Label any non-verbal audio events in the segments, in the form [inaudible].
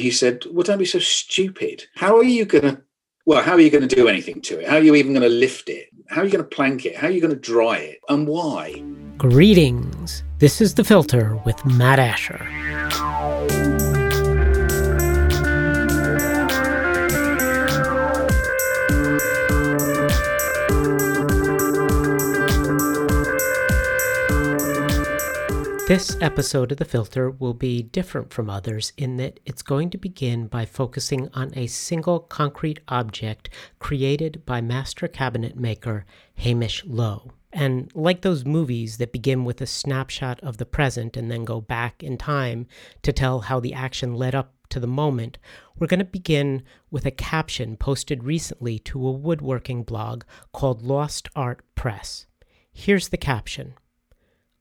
And he said, Well, don't be so stupid. How are you going to, well, how are you going to do anything to it? How are you even going to lift it? How are you going to plank it? How are you going to dry it? And why? Greetings. This is The Filter with Matt Asher. This episode of The Filter will be different from others in that it's going to begin by focusing on a single concrete object created by master cabinet maker Hamish Low. And like those movies that begin with a snapshot of the present and then go back in time to tell how the action led up to the moment, we're going to begin with a caption posted recently to a woodworking blog called Lost Art Press. Here's the caption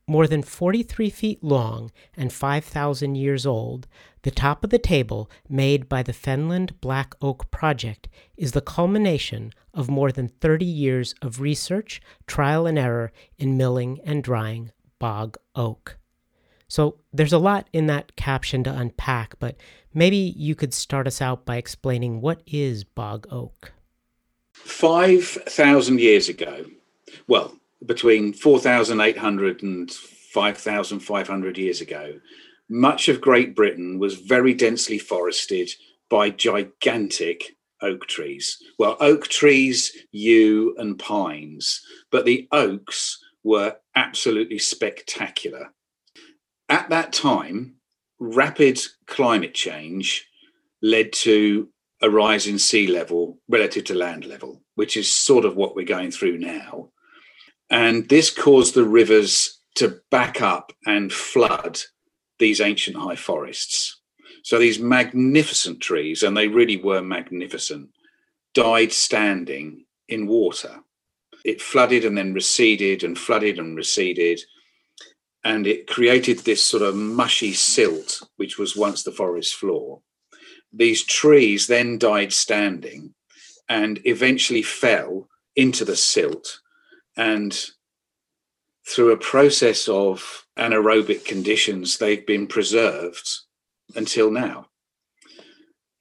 more than 43 feet long and 5,000 years old, the top of the table, made by the Fenland Black Oak Project, is the culmination of more than 30 years of research, trial and error in milling and drying bog oak. So there's a lot in that caption to unpack, but maybe you could start us out by explaining what is bog oak. 5,000 years ago, well, between 4,800 and 5,500 years ago, much of Great Britain was very densely forested by gigantic oak trees. Well, oak trees, yew, and pines, but the oaks were absolutely spectacular. At that time, rapid climate change led to a rise in sea level relative to land level, which is sort of what we're going through now. And this caused the rivers to back up and flood these ancient high forests. So these magnificent trees, and they really were magnificent, died standing in water. It flooded and then receded and flooded and receded. And it created this sort of mushy silt, which was once the forest floor. These trees then died standing and eventually fell into the silt and through a process of anaerobic conditions, they've been preserved until now.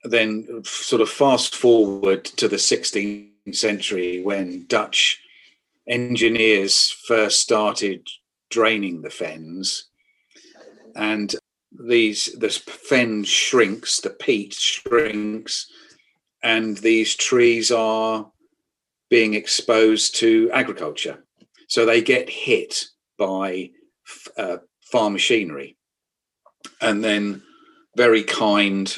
Then, sort of fast forward to the 16th century when Dutch engineers first started draining the fens, and these this fen shrinks, the peat shrinks, and these trees are being exposed to agriculture. So they get hit by uh, farm machinery. And then very kind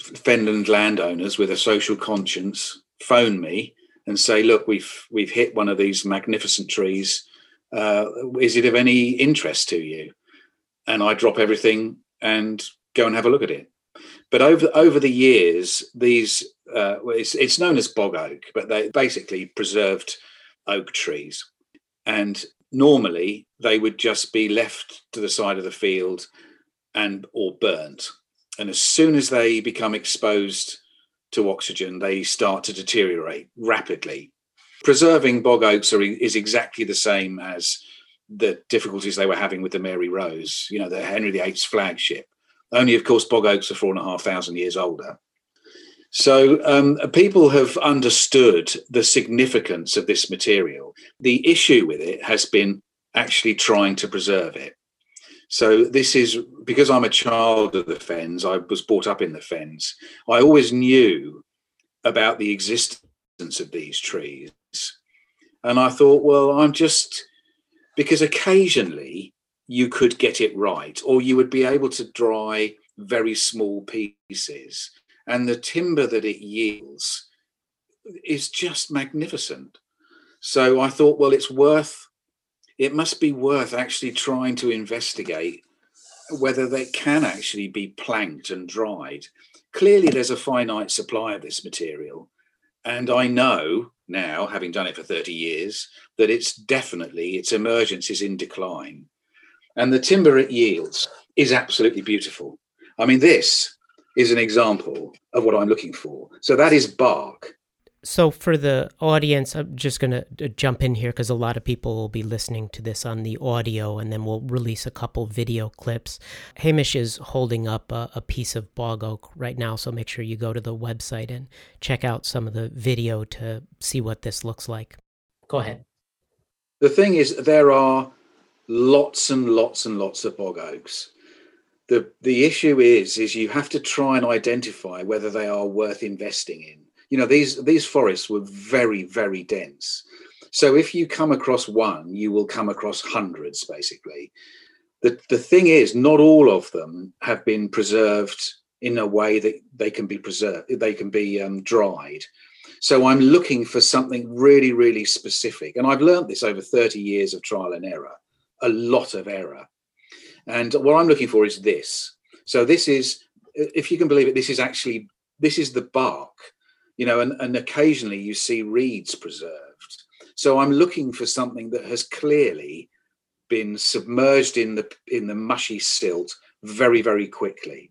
Fenland landowners with a social conscience phone me and say, look, we've we've hit one of these magnificent trees. Uh, is it of any interest to you? And I drop everything and go and have a look at it. But over over the years, these uh, it's, it's known as bog oak, but they basically preserved oak trees. And normally they would just be left to the side of the field and or burnt. And as soon as they become exposed to oxygen, they start to deteriorate rapidly. Preserving bog oaks are, is exactly the same as the difficulties they were having with the Mary Rose, you know, the Henry VIII's flagship. Only, of course, bog oaks are four and a half thousand years older. So um, people have understood the significance of this material. The issue with it has been actually trying to preserve it. So this is because I'm a child of the Fens. I was brought up in the Fens. I always knew about the existence of these trees, and I thought, well, I'm just because occasionally you could get it right, or you would be able to dry very small pieces and the timber that it yields is just magnificent. So I thought, well, it's worth, it must be worth actually trying to investigate whether they can actually be planked and dried. Clearly, there's a finite supply of this material. And I know now, having done it for 30 years, that it's definitely, its emergence is in decline. And the timber it yields is absolutely beautiful. I mean, this is an example of what I'm looking for. So that is bark. So, for the audience, I'm just going to uh, jump in here because a lot of people will be listening to this on the audio and then we'll release a couple video clips. Hamish is holding up a, a, piece of bog oak right now, so make sure you go to the website and check out some of the video to see what this looks like. Go ahead. The thing is, there are lots and lots and lots of bog oaks. The, the issue is, is you have to try and identify whether they are worth investing in. You know these these forests were very very dense. So if you come across one you will come across hundreds basically. The the thing is not all of them have been preserved in a way that they can be preserved they can be um, dried. So i'm looking for something really really specific. And i've learned this over 30 years of trial and error a lot of error and what i'm looking for is this so this is if you can believe it this is actually this is the bark you know, and, and occasionally you see reeds preserved. So I'm looking for something that has clearly been submerged in the in the mushy silt very, very quickly.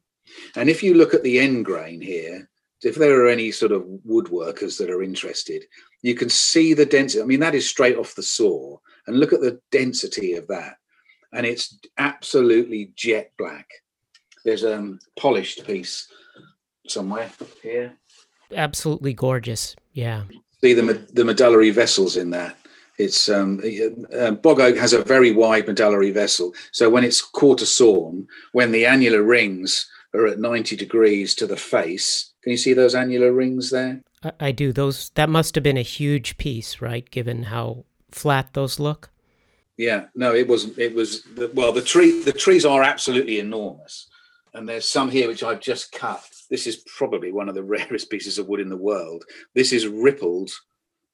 And if you look at the end grain here, if there are any sort of woodworkers that are interested, you can see the density. I mean, that is straight off the saw. And look at the density of that. And it's absolutely jet black. There's a um, polished piece somewhere here absolutely gorgeous. Yeah. See the the medullary vessels in that. It's um, uh, bog oak has a very wide medullary vessel, so when it's quarter sawn, when the annular rings are at ninety degrees to the face, can you see those annular rings there? I, I do. Those that must have been a huge piece, right? Given how flat those look. Yeah, no, it wasn't. It was well, the tree. The trees are absolutely enormous, and there's some here which I've just cut this is probably one of the [laughs] rarest pieces of wood in the world. This is rippled,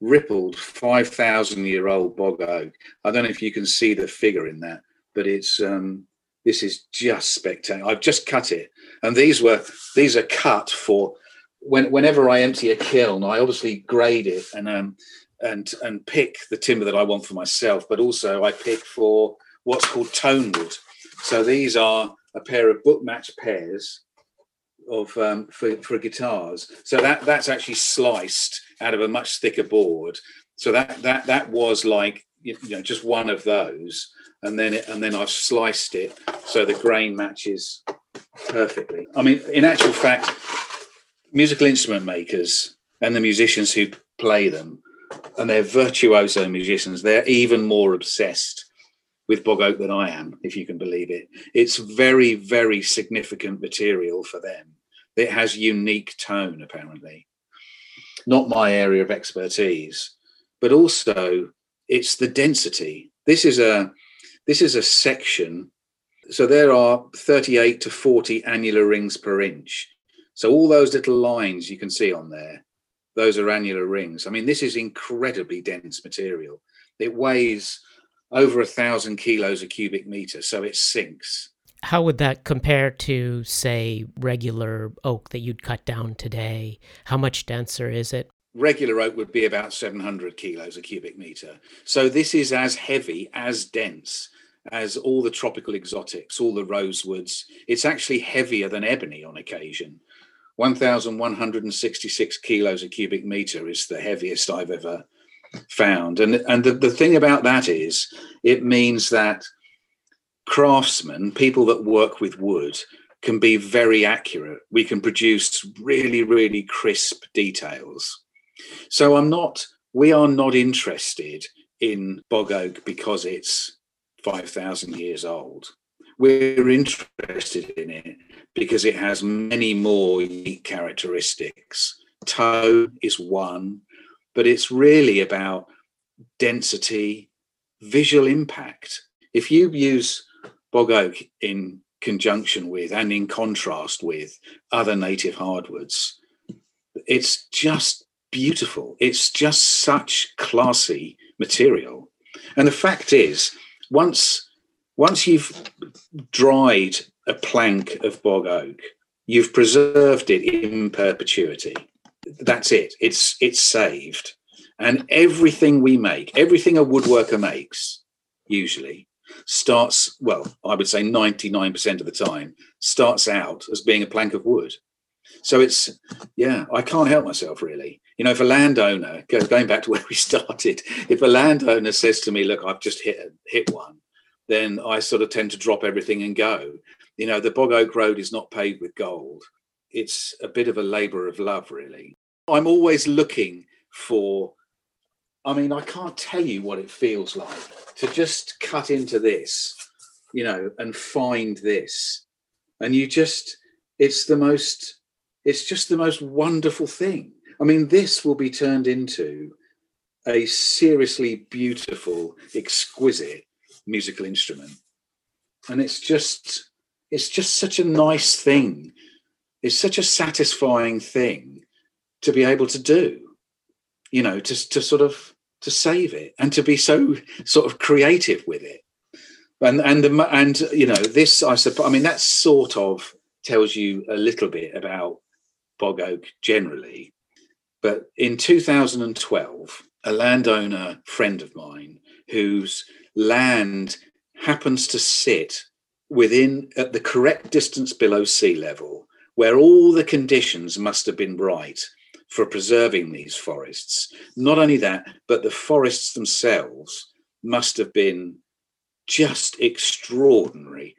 rippled 5,000 year old bog oak. I don't know if you can see the figure in that, but it's, um, this is just spectacular. I've just cut it. And these were, these are cut for when, whenever I empty a kiln, I obviously grade it and, um, and, and pick the timber that I want for myself, but also I pick for what's called tone wood. So these are a pair of book match pairs of um, for, for guitars. So that that's actually sliced out of a much thicker board. So that that that was like you know just one of those, and then it, and then I've sliced it so the grain matches perfectly. I mean, in actual fact, musical instrument makers and the musicians who play them, and they're virtuoso musicians, they're even more obsessed with bog oak than I am, if you can believe it. It's very, very significant material for them it has unique tone apparently not my area of expertise but also it's the density this is a this is a section so there are 38 to 40 annular rings per inch so all those little lines you can see on there those are annular rings i mean this is incredibly dense material it weighs over a thousand kilos a cubic meter so it sinks how would that compare to, say, regular oak that you'd cut down today? How much denser is it? Regular oak would be about 700 kilos a cubic meter. So this is as heavy, as dense as all the tropical exotics, all the rosewoods. It's actually heavier than ebony on occasion. 1,166 kilos a cubic meter is the heaviest I've ever found. And, and the, the thing about that is, it means that craftsmen, people that work with wood, can be very accurate. We can produce really, really crisp details. So I'm not, we are not interested in bog oak because it's 5,000 years old. We're interested in it because it has many more unique characteristics. Toe is one, but it's really about density, visual impact. If you use bog oak in conjunction with and in contrast with other native hardwoods it's just beautiful it's just such classy material and the fact is once once you've dried a plank of bog oak you've preserved it in perpetuity that's it it's it's saved and everything we make everything a woodworker makes usually starts, well, I would say 99% of the time, starts out as being a plank of wood. So it's yeah, I can't help myself really. You know, if a landowner going back to [laughs] where we started, if a landowner says to me, "Look, I've just hit hit one," then I sort of tend to drop everything and go. You know, the Bog Oak Road is not paved with gold. It's a bit of a labour of love, really. I'm always looking for. I mean, I can't tell you what it feels like to just cut into this, you know, and find this, and you just. It's the most it's just the most wonderful thing. I mean, this will be turned into a seriously beautiful, exquisite musical instrument. And it's just it's just such a nice thing. It's such a satisfying thing to be able to do, you know, to, to sort of to save it and to be so sort of creative with it. And and the, and you know this I suppose I mean that sort of tells you a little bit about bog oak generally. But in 2012, a landowner friend of mine whose land happens to sit within at the correct distance below sea level, where all the conditions must have been right for preserving these forests. Not only that, but the forests themselves must have been just extraordinary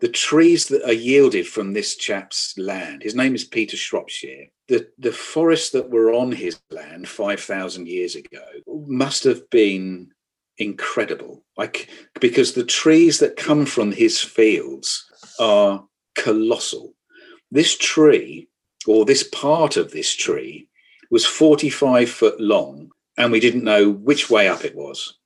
the trees that are yielded from this chap's land, his name is Peter Shropshire, the, the forests that were on his land 5,000 years ago must have been incredible. Like, because the trees that come from his fields are colossal. This tree, or this part of this tree, was 45 foot long, and we didn't know which way up it was.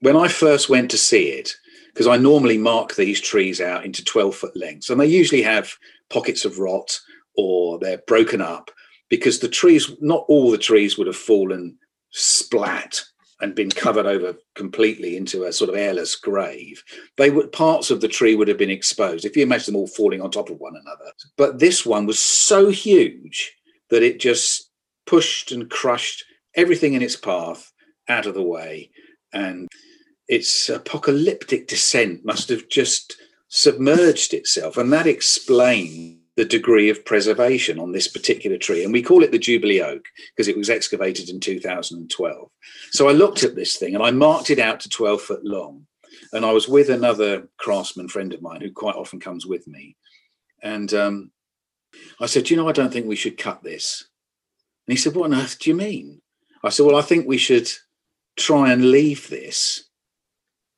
When I first went to see it, because I normally mark these trees out into 12 foot lengths. And they usually have pockets of rot or they're broken up because the trees, not all the trees would have fallen splat and been covered over completely into a sort of airless grave. They would parts of the tree would have been exposed if you imagine them all falling on top of one another. But this one was so huge that it just pushed and crushed everything in its path out of the way. And its apocalyptic descent must have just submerged itself. And that explains the degree of preservation on this particular tree. And we call it the Jubilee Oak because it was excavated in 2012. So I looked at this thing and I marked it out to 12 foot long. And I was with another craftsman friend of mine who quite often comes with me. And um, I said, You know, I don't think we should cut this. And he said, What on earth do you mean? I said, Well, I think we should try and leave this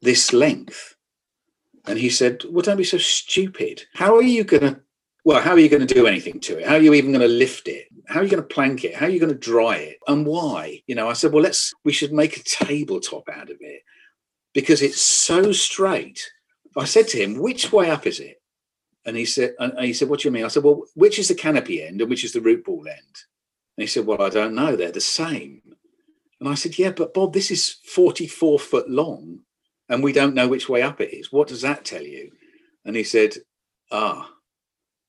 this length. And he said, Well, don't be so stupid. How are you going to, well, how are you going to do anything to it? How are you even going to lift it? How are you going to plank it? How are you going to dry it? And why? You know, I said, Well, let's, we should make a tabletop out of it because it's so straight. I said to him, Which way up is it? And he said, and he said, What do you mean? I said, Well, which is the canopy end and which is the root ball end? And he said, Well, I don't know. They're the same. And I said, Yeah, but Bob, this is 44 foot long and we don't know which way up it is. What does that tell you? And he said, Ah,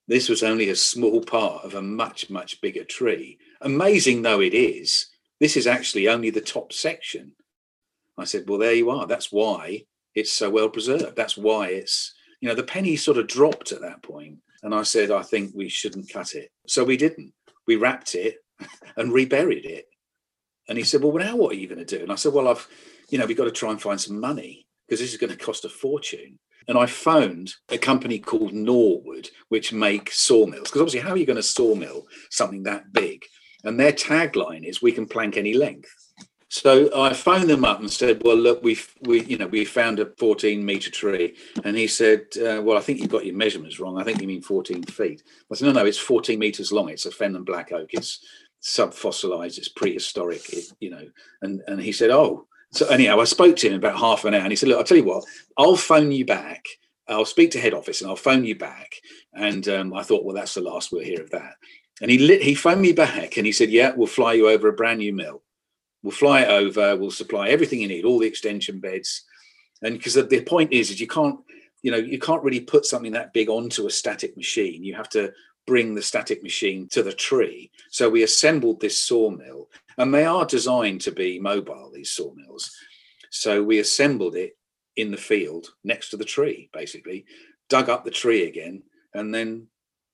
this was only a small part of a much, much bigger tree. Amazing though it is, this is actually only the top section. I said, Well, there you are. That's why it's so well preserved. That's why it's, you know, the penny sort of dropped at that point. And I said, I think we shouldn't cut it. So we didn't. We wrapped it [laughs] and reburied it. And he said, Well, now what are you going to do? And I said, Well, I've, you know, we've got to try and find some money because this is going to cost a fortune. And I phoned a company called Norwood, which make sawmills. Because obviously, how are you going to sawmill something that big? And their tagline is, "We can plank any length." So I phoned them up and said, "Well, look, we've we you know we found a 14 meter tree," and he said, uh, "Well, I think you've got your measurements wrong. I think you mean 14 feet." I said, "No, no, it's 14 meters long. It's a Fenland black oak. It's sub-fossilized. It's prehistoric. It, you know." And and he said, "Oh." So anyhow, I spoke to him in about half an hour, and he said, "Look, I'll tell you what. I'll phone you back. I'll speak to head office, and I'll phone you back." And um, I thought, well, that's the last we'll hear of that. And he lit, he phoned me back, and he said, "Yeah, we'll fly you over a brand new mill. We'll fly it over. We'll supply everything you need, all the extension beds." And because the, the point is, is you can't, you know, you can't really put something that big onto a static machine. You have to bring the static machine to the tree. So we assembled this sawmill, and they are designed to be mobile, these sawmills. So we assembled it in the field next to the tree, basically, dug up the tree again, and then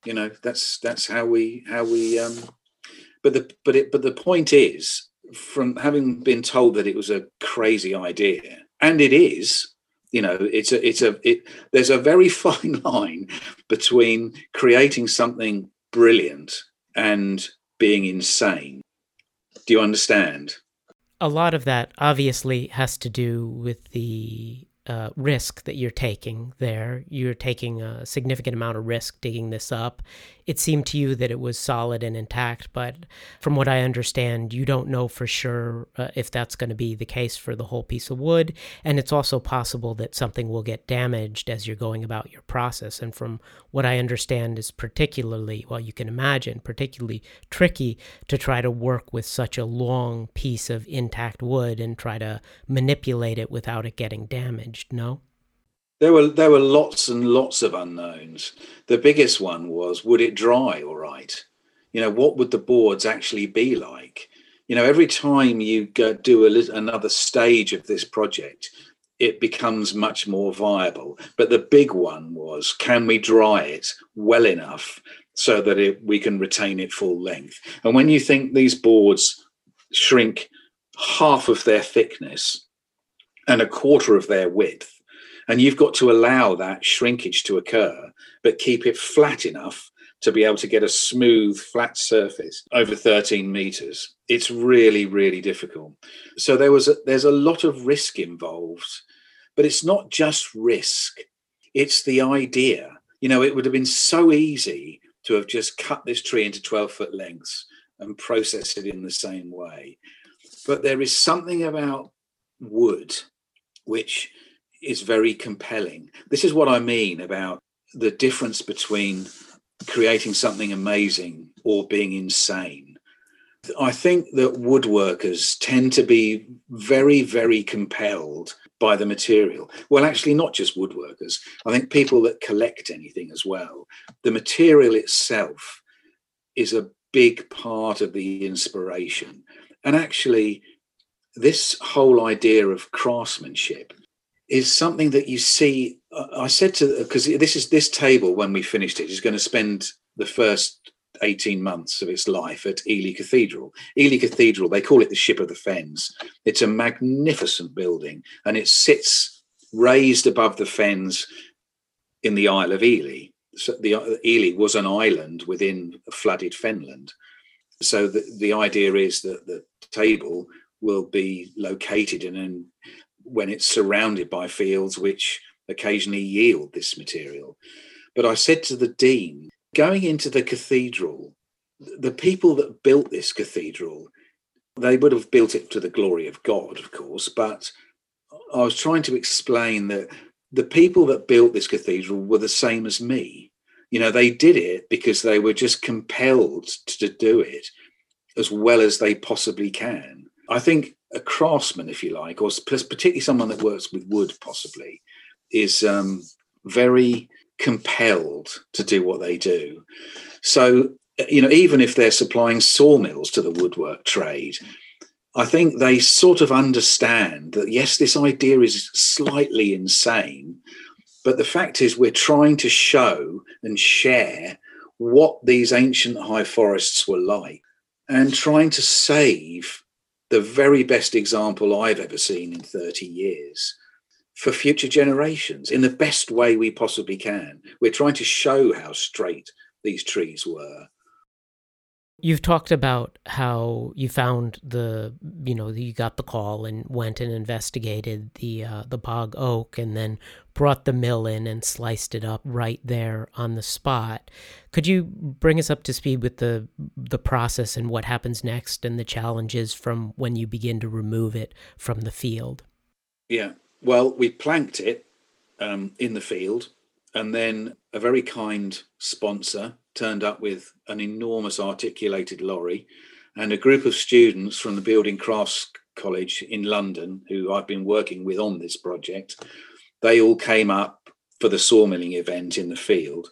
You know, that's that's how we how we. Um, but the but it but the point is, from having been told that it was a crazy idea, and it is, you know, it's a it's a it. There's a very [laughs] fine line between creating something brilliant and being insane. Do you understand? A lot of that obviously has to do with the uh, risk that you're taking there. You're taking a significant amount of risk digging this up. It seemed to you that it was solid and intact, but from what I understand, you don't know for sure uh, if that's going to be the case for the whole piece of wood. And it's also possible that something will get damaged as you're going about your process. And from what I understand, is particularly, well, you can imagine, particularly tricky to try to work with such a long piece of intact wood and try to manipulate it without it getting damaged. No? There were there were lots and lots of unknowns. The biggest one was would it dry all right? You know, what would the boards actually be like? You know, every time you go, do a, another stage of this project, it becomes much more viable. But the big one was can we dry it well enough so that it, we can retain it full length? And when you think these boards shrink half of their thickness and a quarter of their width, and you've got to allow that shrinkage to occur, but keep it flat enough to be able to get a smooth, flat surface over 13 meters. It's really, really difficult. So there was a, there's a lot of risk involved, but it's not just risk. It's the idea. You know, it would have been so easy to have just cut this tree into 12 foot lengths and process it in the same way. But there is something about wood which is very compelling. This is what I mean about the difference between creating something amazing or being insane. I think that woodworkers tend to be very, very compelled by the material. Well, actually, not just woodworkers. I think people that collect anything as well. The material itself is a big part of the inspiration. And actually, this whole idea of craftsmanship is something that you see. Uh, I said to because this is this table when we finished it is going to spend the first 18 months of its life at Ely Cathedral. Ely Cathedral, they call it the Ship of the Fens. It's a magnificent building and it sits raised above the fens in the Isle of Ely. So the Ely was an island within flooded fenland. So the, the idea is that the table will be located in an when it's surrounded by fields which occasionally yield this material. But I said to the dean, going into the cathedral, the people that built this cathedral, they would have built it to the glory of God, of course, but I was trying to explain that the people that built this cathedral were the same as me. You know, they did it because they were just compelled to do it as well as they possibly can. I think a craftsman, if you like, or particularly someone that works with wood, possibly, is um, very compelled to do what they do. So, you know, even if they're supplying sawmills to the woodwork trade, I think they sort of understand that yes, this idea is slightly insane, but the fact is we're trying to show and share what these ancient high forests were like and trying to save the very best example I've ever seen in 30 years for future generations in the best way we possibly can. We're trying to show how straight these trees were. You've talked about how you found the, you know, you got the call and went and investigated the uh, the bog oak, and then brought the mill in and sliced it up right there on the spot. Could you bring us up to speed with the the process and what happens next, and the challenges from when you begin to remove it from the field? Yeah, well, we planked it um, in the field, and then a very kind sponsor turned up with an enormous articulated lorry and a group of students from the Building Crafts College in London, who I've been working with on this project, they all came up for the sawmilling event in the field.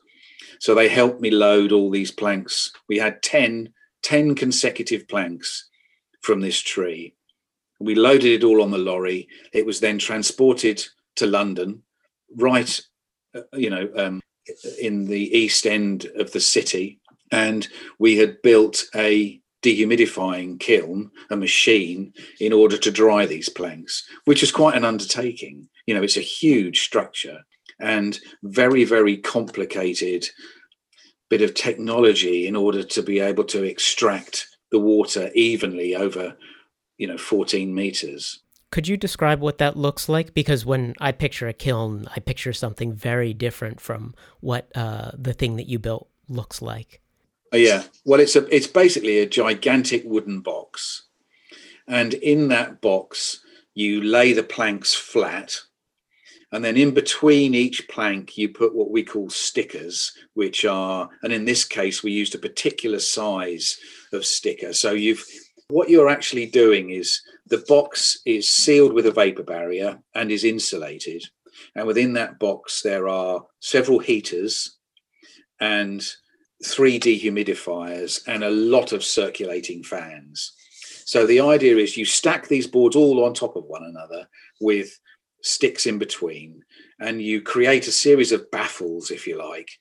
So they helped me load all these planks. We had 10, 10 consecutive planks from this tree. We loaded it all on the lorry. It was then transported to London, right, uh, you know, um, in the east end of the city, and we had built a dehumidifying kiln, a machine, in order to dry these planks, which is quite an undertaking. You know, it's a huge structure and very, very complicated bit of technology in order to be able to extract the water evenly over, you know, 14 meters. Could you describe what that looks like? Because when I picture a kiln, I picture something very different from what uh, the thing that you built looks like. Oh, yeah, well, it's a it's basically a gigantic wooden box, and in that box you lay the planks flat, and then in between each plank you put what we call stickers, which are, and in this case we used a particular size of sticker. So you've what you're actually doing is the box is sealed with a vapor barrier and is insulated, and within that box there are several heaters and three dehumidifiers and a lot of circulating fans. So the idea is you stack these boards all on top of one another with sticks in between, and you create a series of baffles, if you like,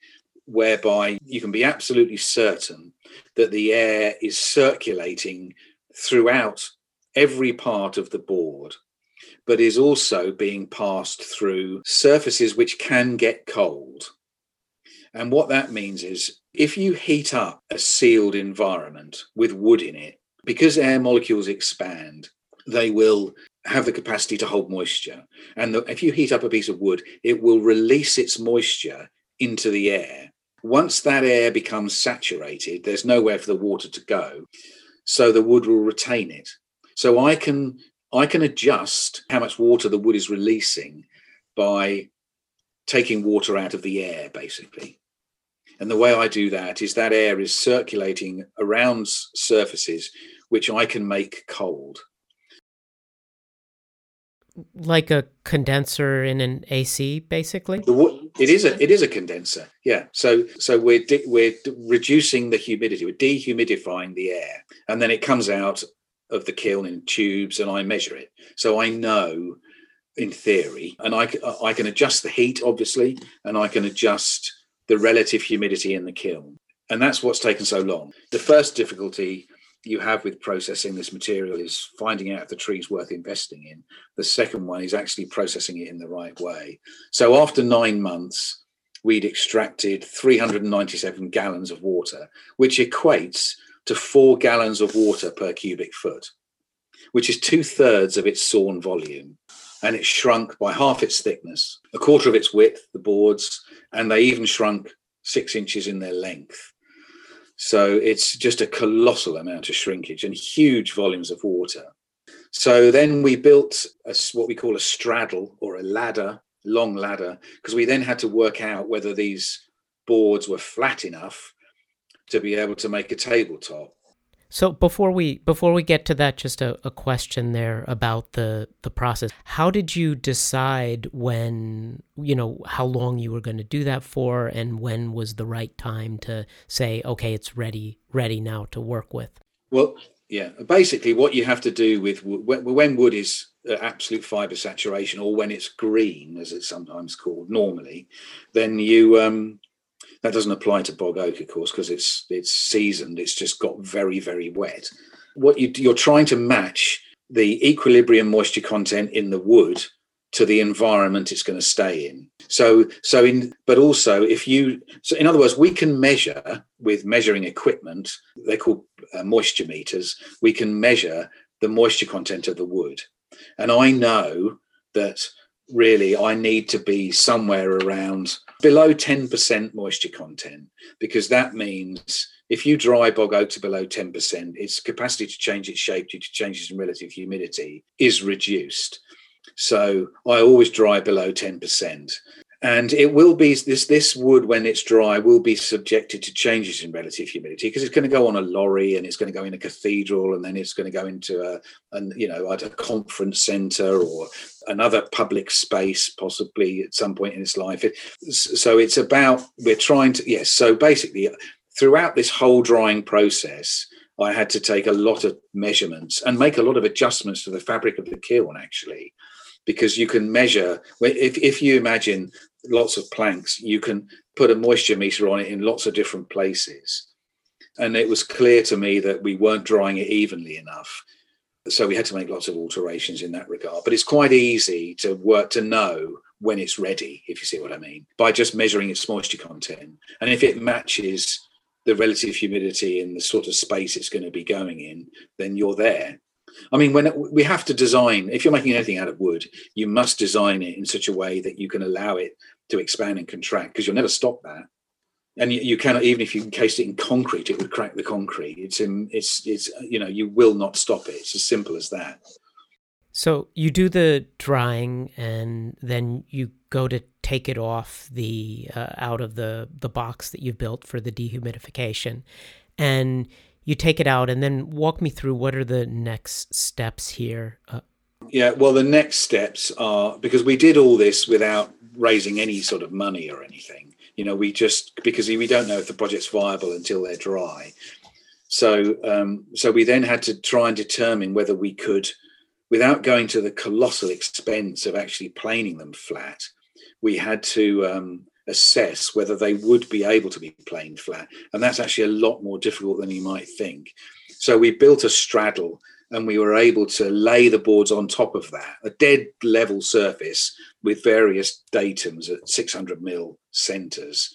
whereby you can be absolutely certain that the air is circulating throughout every part of the board, but is also being passed through surfaces which can get cold. And what that means is if you heat up a sealed environment with wood in it, because air molecules expand, they will have the capacity to hold moisture. And the, if you heat up a piece of wood, it will release its moisture into the air. Once that air becomes saturated, there's nowhere for the water to go. So the wood will retain it. So I can I can adjust how much water the wood is releasing by taking water out of the air, basically. And the way I do that is that air is circulating around surfaces which I can make cold. Like a condenser in an AC, basically. It is a it is a condenser, yeah. So so we're we're reducing the humidity, we're dehumidifying the air, and then it comes out of the kiln in tubes, and I measure it. So I know, in theory, and I I can adjust the heat, obviously, and I can adjust the relative humidity in the kiln. And that's what's taken so long. The first difficulty you have with processing this material is finding out if the tree's worth investing in. The second one is actually processing it in the right way. So after nine months, we'd extracted 397 gallons of water, which equates to four gallons of water per cubic foot, which is two thirds of its sawn volume. And it shrunk by half its thickness, a quarter of its width, the boards, and they even shrunk six inches in their length. So it's just a colossal amount of shrinkage and huge volumes of water. So then we built a, what we call a straddle or a ladder, long ladder, because we then had to work out whether these boards were flat enough to be able to make a tabletop. So before we before we get to that, just a, a question there about the the process. How did you decide when you know how long you were going to do that for, and when was the right time to say, okay, it's ready ready now to work with? Well, yeah. Basically, what you have to do with when wood is absolute fiber saturation, or when it's green, as it's sometimes called, normally, then you um, that doesn't apply to bog oak, of course, because it's it's seasoned. It's just got very very wet. What you, you're trying to match the equilibrium moisture content in the wood to the environment it's going to stay in. So so in but also if you so in other words we can measure with measuring equipment they're called uh, moisture meters we can measure the moisture content of the wood. And I know that really I need to be somewhere around below 10% moisture content because that means if you dry bog to below 10%, its capacity to change its shape due to changes in relative humidity is reduced. So I always dry below 10% and it will be this this wood when it's dry will be subjected to changes in relative humidity because it's going to go on a lorry and it's going to go in a cathedral and then it's going to go into a, and you know at a conference center or another public space possibly at some point in its life. It, so it's about we're trying to yes so basically throughout this whole drying process i had to take a lot of measurements and make a lot of adjustments to the fabric of the kiln actually because you can measure if, if you imagine lots of planks you can put a moisture meter on it in lots of different places. And it was clear to me that we weren't drying it evenly enough. So we had to make lots of alterations in that regard. But it's quite easy to work to know when it's ready, if you see what I mean, by just measuring its moisture content. And if it matches the relative humidity in the sort of space it's going to be going in, then you're there. I mean, when we have to design, if you're making anything out of wood, you must design it in such a way that you can allow it to expand and contract because you'll never stop that. And you, you, cannot, even if you encased it in concrete, it would crack the concrete. It's in, it's, it's, you know, you will not stop it. It's as simple as that. So you do the drying, and then you go to take it off the uh, out of the the box that you've built for the dehumidification, and you take it out, and then walk me through what are the next steps here. Uh, yeah, well, the next steps are because we did all this without raising any sort of money or anything. You know, we just because we don't know if the project's viable until they're dry. So, um, so we then had to try and determine whether we could, without going to the colossal expense of actually planing them flat, we had to um, assess whether they would be able to be planed flat, and that's actually a lot more difficult than you might think. So we built a straddle and we were able to lay the boards on top of that, a dead level surface with various datums at 600 mil centers.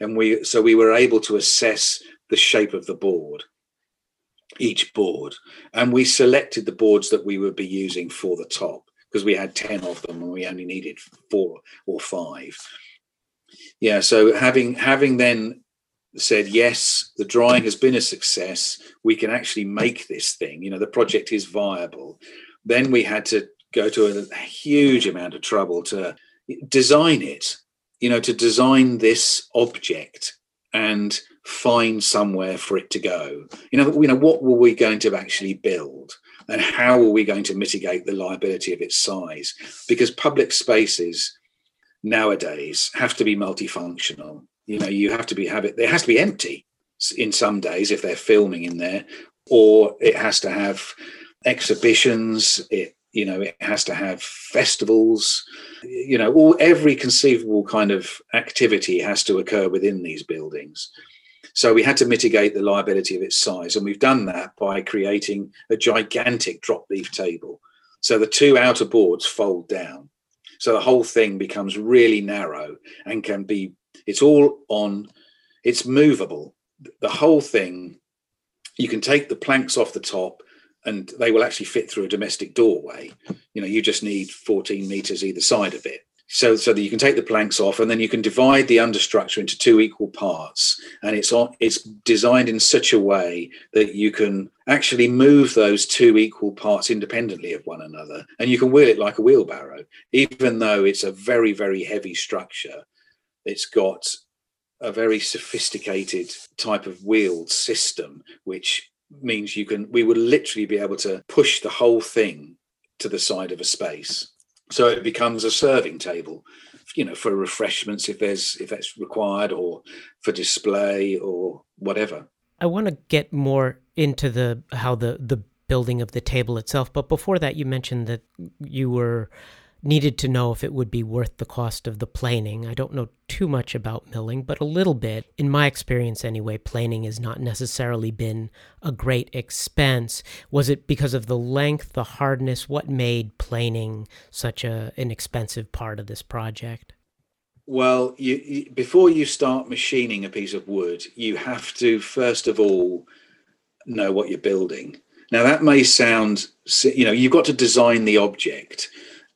And we so we were able to assess the shape of the board, each board, and we selected the boards that we would be using for the top because we had 10 of them and we only needed four or five. Yeah, so having having then said yes the drawing has been a success. We can actually make this thing. You know the project is viable. Then we had to go to a huge amount of trouble to design it you know to design this object and find somewhere for it to go. You know you know what were we going to actually build? And how are we going to mitigate the liability of its size? Because public spaces nowadays have to be multifunctional you know you have to be have it it has to be empty in some days if they're filming in there or it has to have exhibitions it you know it has to have festivals. You know all every conceivable kind of activity has to occur within these buildings. So we had to mitigate the liability of its size and we've done that by creating a gigantic drop leaf table. So the two outer boards fold down. So the whole thing becomes really narrow and can be it's all on, it's movable. The whole thing, you can take the planks off the top and they will actually fit through a domestic doorway. You know, you just need 14 meters either side of it. So, so that you can take the planks off and then you can divide the understructure into two equal parts. And it's on, it's designed in such a way that you can actually move those two equal parts independently of one another. And you can wheel it like a wheelbarrow, even though it's a very, very heavy structure it's got a very sophisticated type of wheeled system, which means you can we would literally be able to push the whole thing to the side of a space. So it becomes a serving table, you know, for refreshments if there's if that's required or for display or whatever. I want to get more into the how the the building of the table itself, but before that you mentioned that you were needed to know if it would be worth the cost of the planing. I don't know too much about milling, but a little bit. In my experience, anyway, planing has not necessarily been a great expense. Was it because of the length, the hardness? What made planing such a, an expensive part of this project? Well, you, you, before you start machining a piece of wood, you have to first of all know what you're building. Now, that may sound, you know, you've got to design the object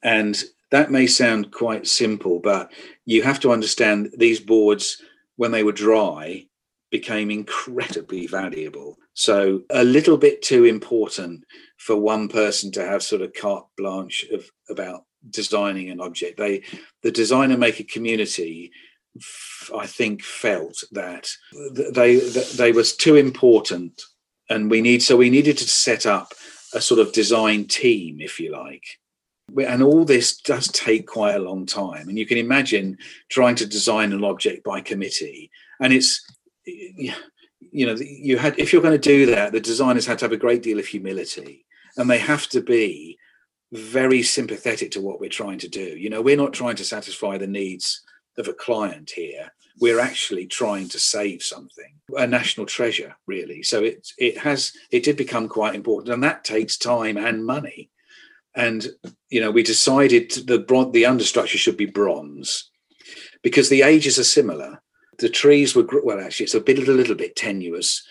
and that may sound quite simple, but you have to understand these boards, when they were dry, became incredibly valuable. So a little bit too important for one person to have sort of carte blanche of about designing an object. They, the designer maker community, I think, felt that they they was too important, and we need so we needed to set up a sort of design team, if you like, and all this does take quite a long time and you can imagine trying to design an object by committee and it's you know you had if you're going to do that the designers had to have a great deal of humility and they have to be very sympathetic to what we're trying to do you know we're not trying to satisfy the needs of a client here we're actually trying to save something, a national treasure, really. So it it has it did become quite important, and that takes time and money. And you know, we decided the the understructure should be bronze because the ages are similar. The trees were well, actually, it's a bit a little bit tenuous.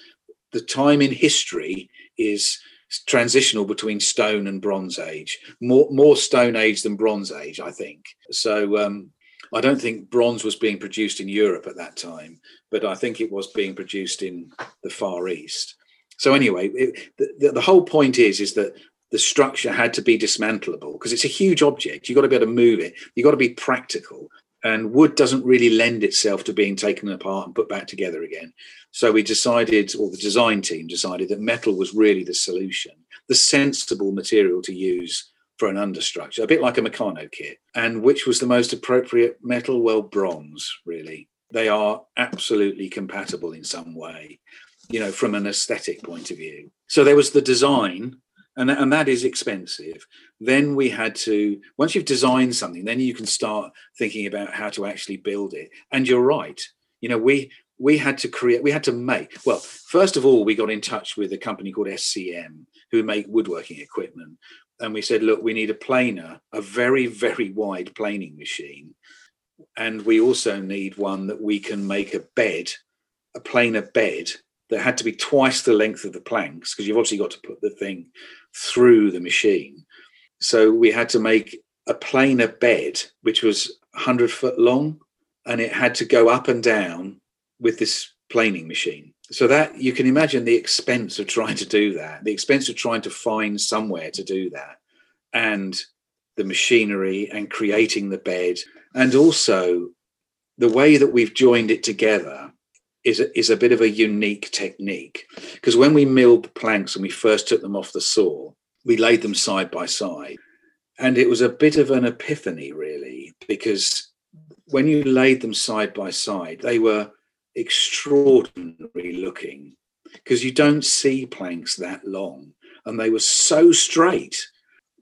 The time in history is transitional between stone and bronze age more more stone age than bronze age i think so um, i don't think bronze was being produced in europe at that time but i think it was being produced in the far east so anyway it, the, the whole point is is that the structure had to be dismantleable because it's a huge object you've got to be able to move it you've got to be practical and wood doesn't really lend itself to being taken apart and put back together again. So we decided, or the design team decided, that metal was really the solution, the sensible material to use for an understructure, a bit like a Meccano kit. And which was the most appropriate metal? Well, bronze, really. They are absolutely compatible in some way, you know, from an aesthetic point of view. So there was the design and, and that is expensive. Then we had to once you've designed something then you can start thinking about how to actually build it. And you're right. You know we we had to create we had to make well first of all we got in touch with a company called SCM who make woodworking equipment. And we said look we need a planer a very very wide planing machine. And we also need one that we can make a bed a planer bed that had to be twice the length of the planks because you've obviously got to put the thing through the machine. So we had to make a planer bed, which was 100 foot long, and it had to go up and down with this planing machine. So that you can imagine the expense of trying to do that, the expense of trying to find somewhere to do that, and the machinery and creating the bed, and also the way that we've joined it together is a, is a bit of a unique technique. Because when we milled the planks and we first took them off the saw, we laid them side by side, and it was a bit of an epiphany, really, because when you laid them side by side, they were extraordinary looking. Because you don't see planks that long, and they were so straight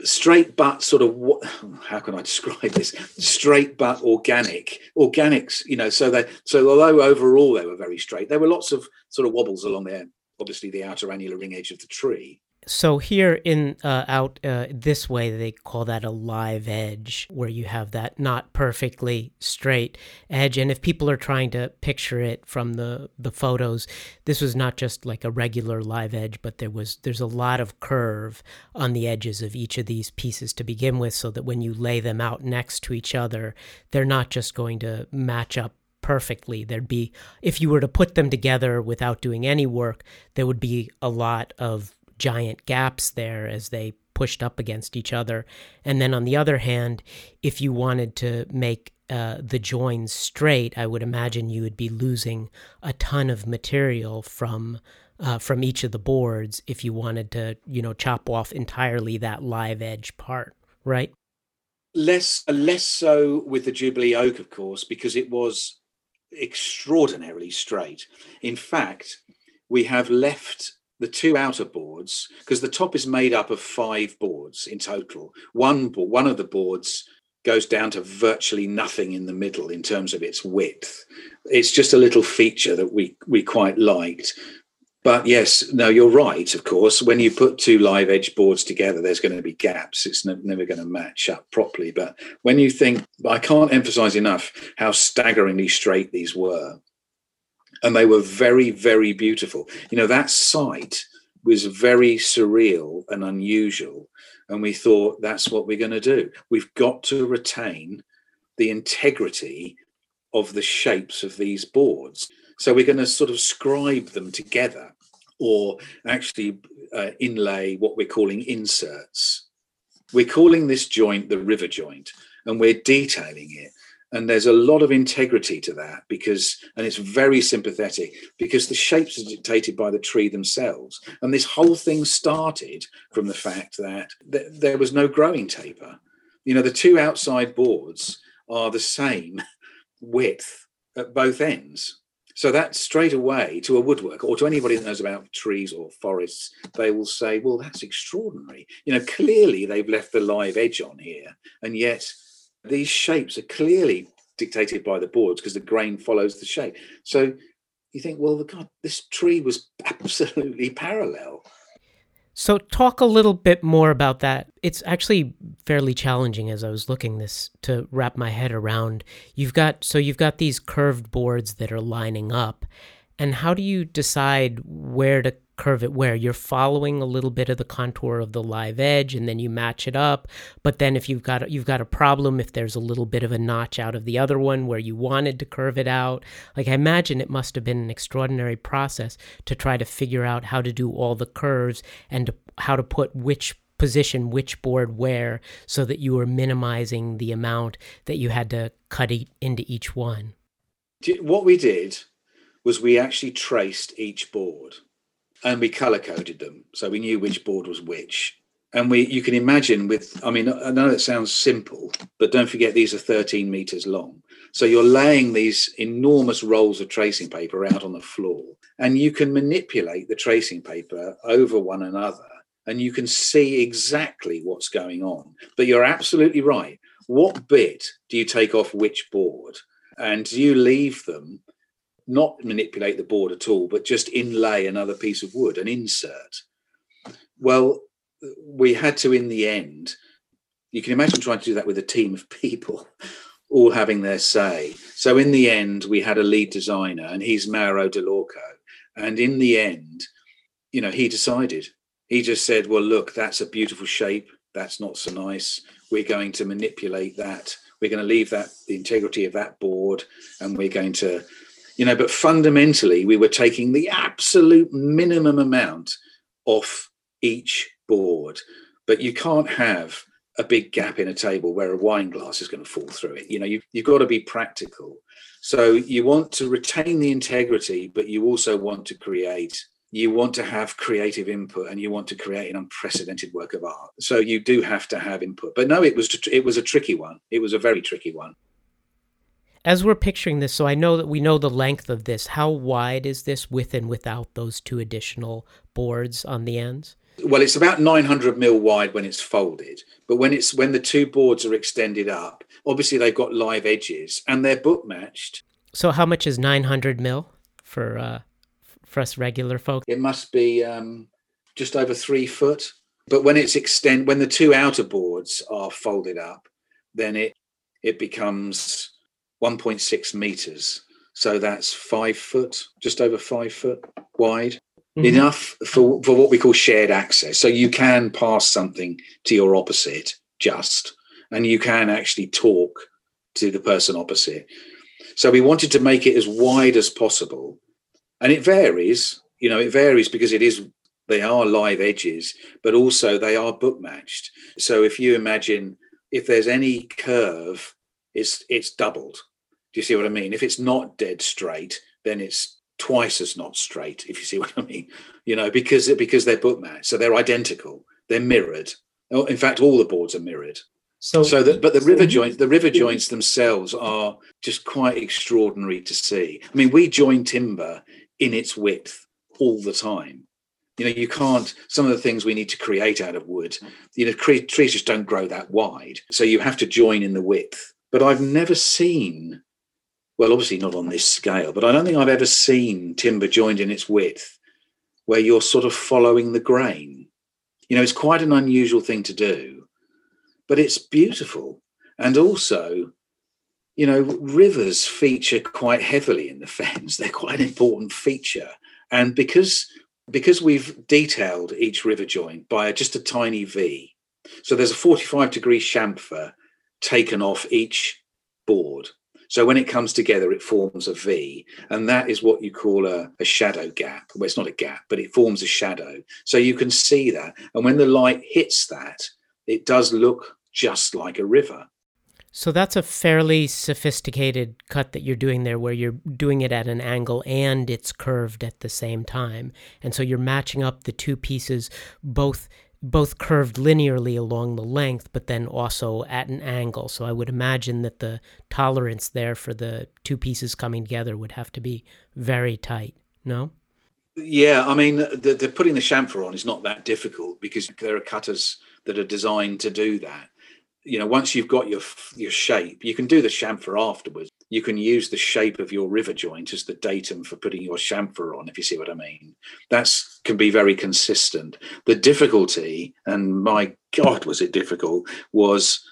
straight but sort of what how can i describe this? Straight but organic organics you know so they so although overall they were very straight there were lots of sort of wobbles along there obviously the outer annular ring edge of the tree so here in uh, out uh, this way, they call that a live edge, where you have that not perfectly straight edge. And if people are trying to picture it from the the photos, this was not just like a regular live edge, but there was there's a lot of curve on the edges of each of these pieces to begin with, so that when you lay them out next to each other, they're not just going to match up perfectly. There'd be, if you were to put them together without doing any work, there would be a lot of giant gaps there as they pushed up against each other. And then on the other hand, if you wanted to make uh, the joins straight, I would imagine you would be losing a ton of material from uh, from each of the boards if you wanted to, you know, chop off entirely that live edge part, right? Less less so with the Jubilee Oak, of course, because it was extraordinarily straight. In fact, we have left the two outer boards because the top is made up of five boards in total. One one of the boards goes down to virtually nothing in the middle in terms of its width. It's just a little feature that we we quite liked. But yes, no, you're right. Of course, when you put two live edge boards together, there's going to be gaps. It's never going to match up properly. But when you think, I can't emphasize enough how staggeringly straight these were and they were very, very beautiful. You know, that site was very surreal and unusual. And we thought that's what we're going to do. We've got to retain the integrity of the shapes of these boards. So we're going to sort of scribe them together or actually uh, inlay what we're calling inserts. We're calling this joint the river joint and we're detailing it and there's a lot of integrity to that because and it's very sympathetic because the shapes are dictated by the tree themselves and this whole thing started from the fact that th- there was no growing taper you know the two outside boards are the same [laughs] width at both ends so that straight away to a woodworker or to anybody that knows about trees or forests, they will say, well, that's extraordinary. You know, clearly they've left the live edge on here. And yet these shapes are clearly dictated by the boards because the grain follows the shape. So you think, well, God, this tree was [laughs] absolutely parallel. So, talk a little bit more about that. It's actually fairly challenging as I was looking this to wrap my head around. You've got so you've got these curved boards that are lining up, and how do you decide where to curve it where you're following a little bit of the contour of the live edge and then you match it up. But then if you've got you've got a problem if there's a little bit of a notch out of the other one where you wanted to curve it out like i imagine it must have been an extraordinary process to try to figure out how to do all the curves and to, how to put which position which board where so that you were minimizing the amount that you had to cut into each one. What we did was we actually traced each board and we color coded them so we knew which board was which. And we you can imagine with i mean i know it sounds simple but don't forget these are 13 meters long. So you're laying these enormous rolls of tracing paper out on the floor and you can manipulate the tracing paper over one another and you can see exactly what's going on. But you're absolutely right. What bit do you take off which board? And do you leave them not manipulate the board at all, but just inlay another piece of wood, an insert. Well, we had to, in the end, you can imagine trying to do that with a team of people, [laughs] all having their say. So, in the end, we had a lead designer, and he's Mauro Dell'Orco. And in the end, you know, he decided. He just said, Well, look, that's a beautiful shape. That's not so nice. We're going to manipulate that. We're going to leave that, the integrity of that board, and we're going to you know but fundamentally we were taking the absolute minimum amount off each board. But you can't have a big gap in a table where a wine glass is going to fall through it. You know you've, you've got to be practical. So you want to retain the integrity but you also want to create you want to have creative input and you want to create an unprecedented work of art. So you do have to have input. But no it was it was a tricky one. It was a very tricky one as we're picturing this, so I know that we know the length of this. How wide is this with and without those two additional boards on the ends? Well, it's about 900 mil wide when it's folded, but when it's when the two boards are extended up, obviously they've got live edges and they're book matched. So, how much is 900 mil for uh, for us regular folks? It must be um, just over three foot. But when it's extend, when the two outer boards are folded up, then it it becomes 1.6 meters. So that's five foot, just over five foot wide. Mm-hmm. Enough for, for what we call shared access. So you can pass something to your opposite just, and you can actually talk to the person opposite. So we wanted to make it as wide as possible. And it varies, you know, it varies because it is they are live edges, but also they are book matched. So if you imagine if there's any curve, it's it's doubled. Do you see what I mean? If it's not dead straight, then it's twice as not straight. If you see [laughs] what I mean, you know, because because they're book matched, so they're identical, they're mirrored. Oh, in fact, all the boards are mirrored. So, so that, but the river joints, the river joints themselves are just quite extraordinary to see. I mean, we join timber in its width all the time. You know, you can't. Some of the things we need to create out of wood, you know, trees just don't grow that wide. So you have to join in the width. But I've never seen well, obviously not on this scale, but I don't think I've ever seen timber joined in its width where you're sort of following the grain. You know, it's quite an unusual thing to do, but it's beautiful. And also, you know, rivers feature quite heavily in the [laughs] fens. They're quite an important feature. And because because we've detailed each river joint by just a tiny V, so there's a 45 degree chamfer taken off each board. So when it comes together, it forms a V, and that is what you call a, a shadow gap. Well, it's not a gap, but it forms a shadow. So you can see that. And when the light hits that, it does look just like a river. So that's a fairly sophisticated cut that you're doing there, where you're doing it at an angle and it's curved at the same time. And so you're matching up the two pieces, both both curved linearly along the length, but then also at an angle. So I would imagine that the tolerance there for the two pieces coming together would have to be very tight. No? Yeah, I mean, the, the putting the chamfer on is not that difficult because there are cutters that are designed to do that. You know once you've got your your shape you can do the chamfer afterwards. You can use the shape of your river joint as the datum for putting your chamfer on if you see what i mean. That's can be very consistent. The difficulty and my god was it difficult was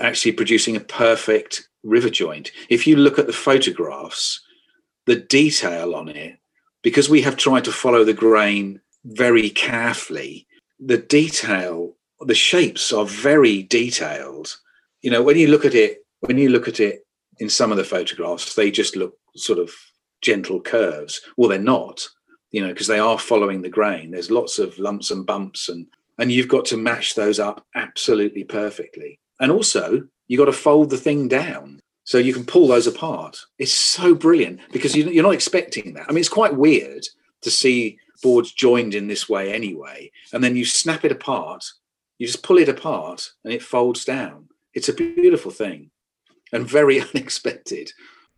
actually producing a perfect river joint. If you look at the photographs the detail on it because we have tried to follow the grain very carefully the detail the shapes are very detailed. You know, when you look at it, when you look at it in some of the photographs, they just look sort of gentle curves. Well, they're not, you know, because they are following the grain. There's lots of lumps and bumps, and and you've got to match those up absolutely perfectly. And also, you've got to fold the thing down so you can pull those apart. It's so brilliant because you're not expecting that. I mean, it's quite weird to see boards joined in this way anyway, and then you snap it apart you just pull it apart and it folds down. It's a beautiful thing and very [laughs] unexpected.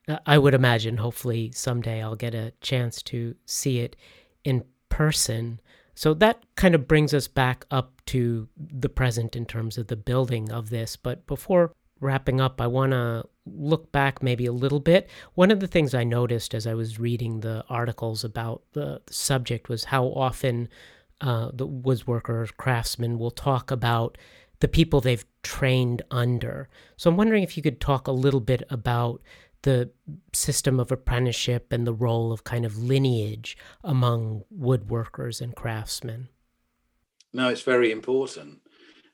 Uh, I would imagine, hopefully, someday I'll get a chance to see it in person. So that kind of brings us back up to the present in terms of the building of this. But before wrapping up, I want to look back maybe a little bit. One of the things I noticed as I was reading the articles about the subject was how often uh, the woodworkers, craftsmen will talk about the people they've trained under. So I'm wondering if you could talk a little bit about the system of apprenticeship and the role of kind of lineage among woodworkers and craftsmen. No, it's very important.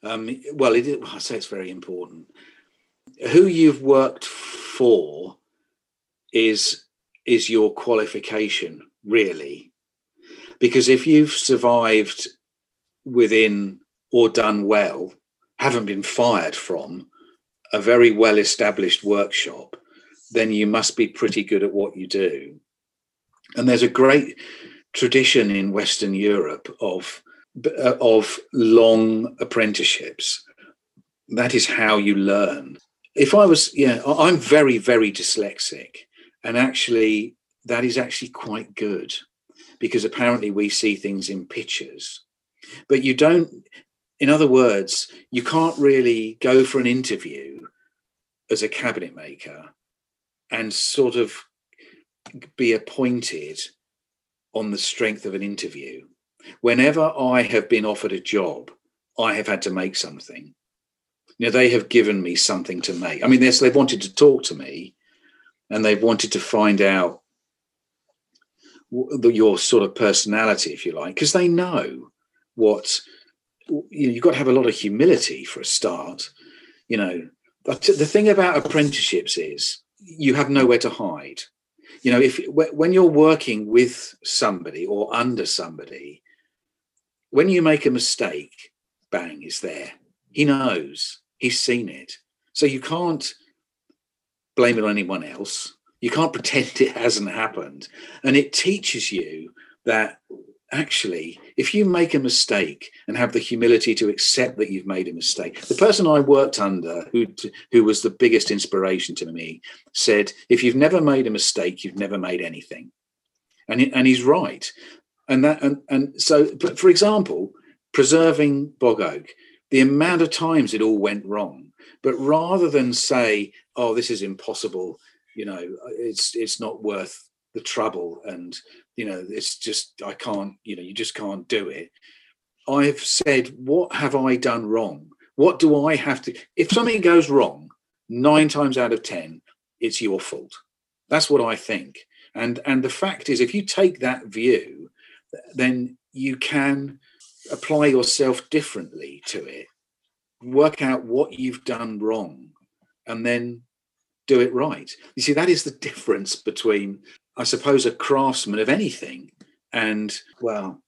Um, well, is, I say it's very important. Who you've worked for is is your qualification, really because if you've survived within or done well, haven't been fired from a very well established workshop, then you must be pretty good at what you do. And there's a great tradition in Western Europe of uh, of long apprenticeships. That is how you learn. If I was, yeah, I'm very, very dyslexic, and actually, that is actually quite good because apparently we see things in pictures. But you don't, in other words, you can't really go for an interview as a cabinet maker and sort of be appointed on the strength of an interview. Whenever I have been offered a job, I have had to make something. You know, they have given me something to make. I mean, they've wanted to talk to me and they've wanted to find out your sort of personality, if you like, because they know what you know, you've got to have a lot of humility for a start. You know, the thing about apprenticeships is you have nowhere to hide. You know, if when you're working with somebody or under somebody, when you make a mistake, bang, is there. He knows. He's seen it. So you can't blame it on anyone else. You can't pretend it hasn't happened. And it teaches you that actually, if you make a mistake and have the humility to accept that you've made a mistake, the person I worked under, who who was the biggest inspiration to me, said, "If you've never made a mistake, you've never made anything," and and he's right. And that and and so, for example, preserving bog oak, the amount of times it all went wrong, but rather than say, "Oh, this is impossible," you know it's it's not worth the trouble. And you know it's just i can't you know you just can't do it. I've said what have i done wrong? What do i have to if something goes wrong nine times out of ten it's your fault. That's what i think. And and the fact is if you take that view then you can apply yourself differently to it work out what you've done wrong and then do it right. You see, that is the difference between, I suppose, a craftsman of anything and, well,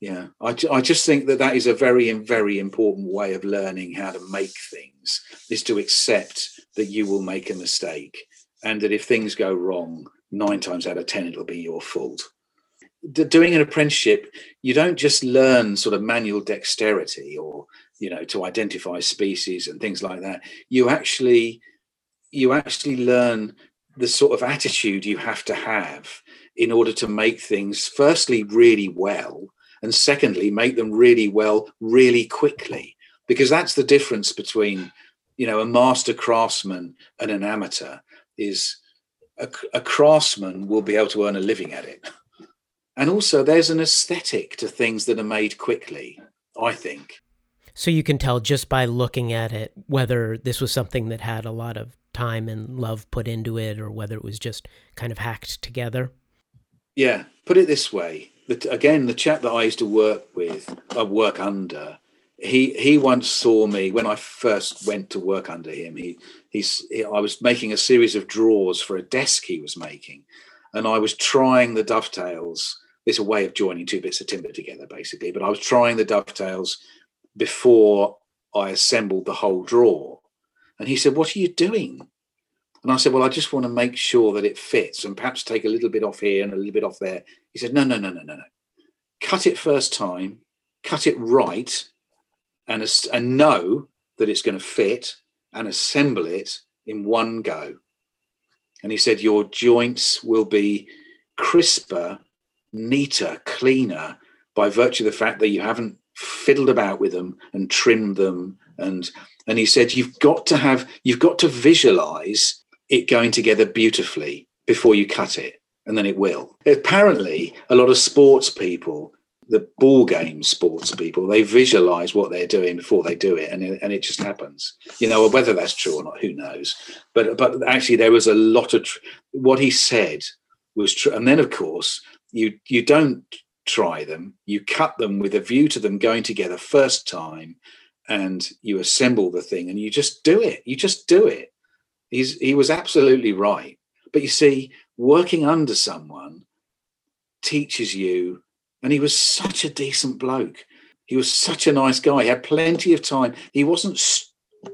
yeah, I, I just think that that is a very, very important way of learning how to make things is to accept that you will make a mistake and that if things go wrong, nine times out of 10, it'll be your fault. doing an apprenticeship, you don't just learn sort of manual dexterity or, you know, to identify species and things like that. You actually you actually learn the sort of attitude you have to have in order to make things firstly really well and secondly make them really well really quickly because that's the difference between you know, a master craftsman and an amateur is a, a craftsman will be able to earn a living at it. And also, there's an aesthetic to things that are made quickly, I think. So you can tell just by looking at it whether this was something that had a lot of time and love put into it or whether it was just kind of hacked together. Yeah, put it this way. Again, the chap that I used to work with, uh, work under, he he once saw me when I first went to work under him. He he's he, I was making a series of drawers for a desk he was making, and I was trying the dovetails. It's a way of joining two bits of timber together, basically. But I was trying the dovetails before I assembled the whole drawer, and he said, "What are you doing?" And I said, "Well, I just want to make sure that it fits, and perhaps take a little bit off here and a little bit off there." He said, "No, no, no, no, no, no. Cut it first time, cut it right." and, and know that it's going to fit and assemble it in one go. And he said, Your joints will be crisper, neater, cleaner by virtue of the fact that you haven't fiddled about with them and trimmed them. And, and he said, You've got to have, you've got to visualize it going together beautifully before you cut it, and then it will. Apparently, a lot of sports people the ball game sports people they visualize what they're doing before they do it and it, and it just happens you know whether that's true or not who knows but but actually there was a lot of tr- what he said was true and then of course you you don't try them you cut them with a view to them going together first time and you assemble the thing and you just do it you just do it he's he was absolutely right but you see working under someone teaches you and he was such a decent bloke. He was such a nice guy. He had plenty of time. He wasn't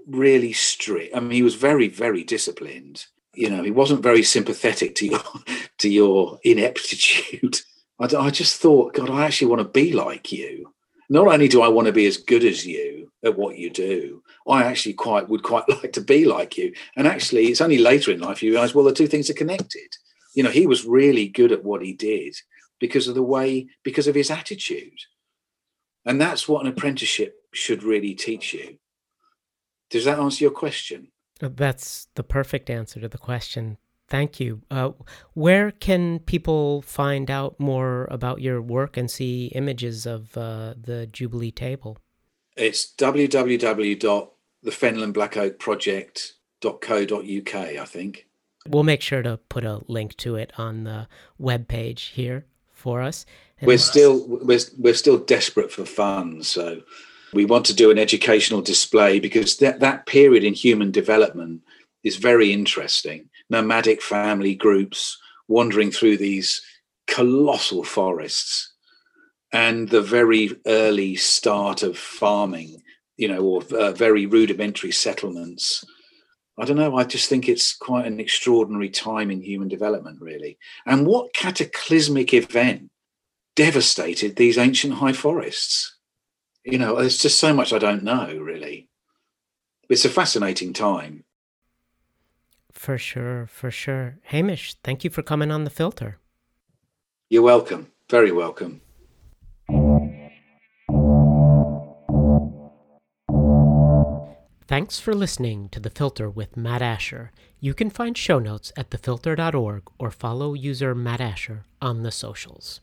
really strict. I mean, he was very, very disciplined. You know, he wasn't very sympathetic to your to your ineptitude. [laughs] I, I just thought, God, I actually want to be like you. Not only do I want to be as good as you at what you do, I actually quite would quite [laughs] like to be like you. And actually, it's only later in life you realize, well, the two things are connected. You know, he was really good at what he did because of the way, because of his attitude. And that's what an apprenticeship should really teach you. Does that answer your question? Uh, that's the perfect answer to the question. Thank you. Uh, where can people find out more about your work and see images of uh, the Jubilee table? It's www.the I think. We'll make sure to put a link to it on the web page here for us. And we're still we're, we're still desperate for funds, so we want to do an educational display because that that period in human development is very interesting. Nomadic family groups wandering through these colossal forests and the very early start of farming, you know, or uh, very rudimentary settlements. I don't know. I just think it's quite an extraordinary time in human development, really. And what cataclysmic event devastated these ancient high forests? You know, there's just so much I don't know, really. It's a fascinating time. For sure, for sure. Hamish, thank you for coming on the filter. You're welcome. Very welcome. Thanks for listening to The Filter with Matt Asher. You can find show notes at thefilter.org or follow user Matt Asher on the socials.